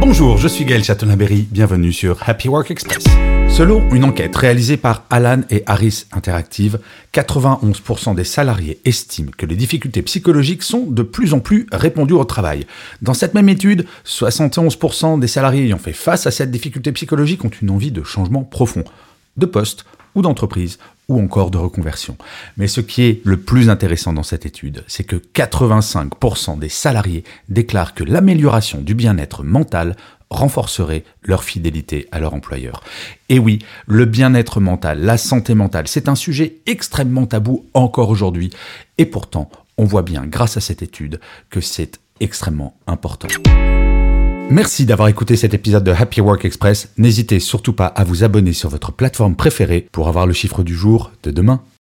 Bonjour, je suis Gaël Chatonaberry, bienvenue sur Happy Work Express. Selon une enquête réalisée par Alan et Harris Interactive, 91% des salariés estiment que les difficultés psychologiques sont de plus en plus répandues au travail. Dans cette même étude, 71% des salariés ayant fait face à cette difficulté psychologique ont une envie de changement profond, de poste ou d'entreprise ou encore de reconversion. Mais ce qui est le plus intéressant dans cette étude, c'est que 85% des salariés déclarent que l'amélioration du bien-être mental renforcerait leur fidélité à leur employeur. Et oui, le bien-être mental, la santé mentale, c'est un sujet extrêmement tabou encore aujourd'hui. Et pourtant, on voit bien, grâce à cette étude, que c'est extrêmement important. Merci d'avoir écouté cet épisode de Happy Work Express. N'hésitez surtout pas à vous abonner sur votre plateforme préférée pour avoir le chiffre du jour de demain.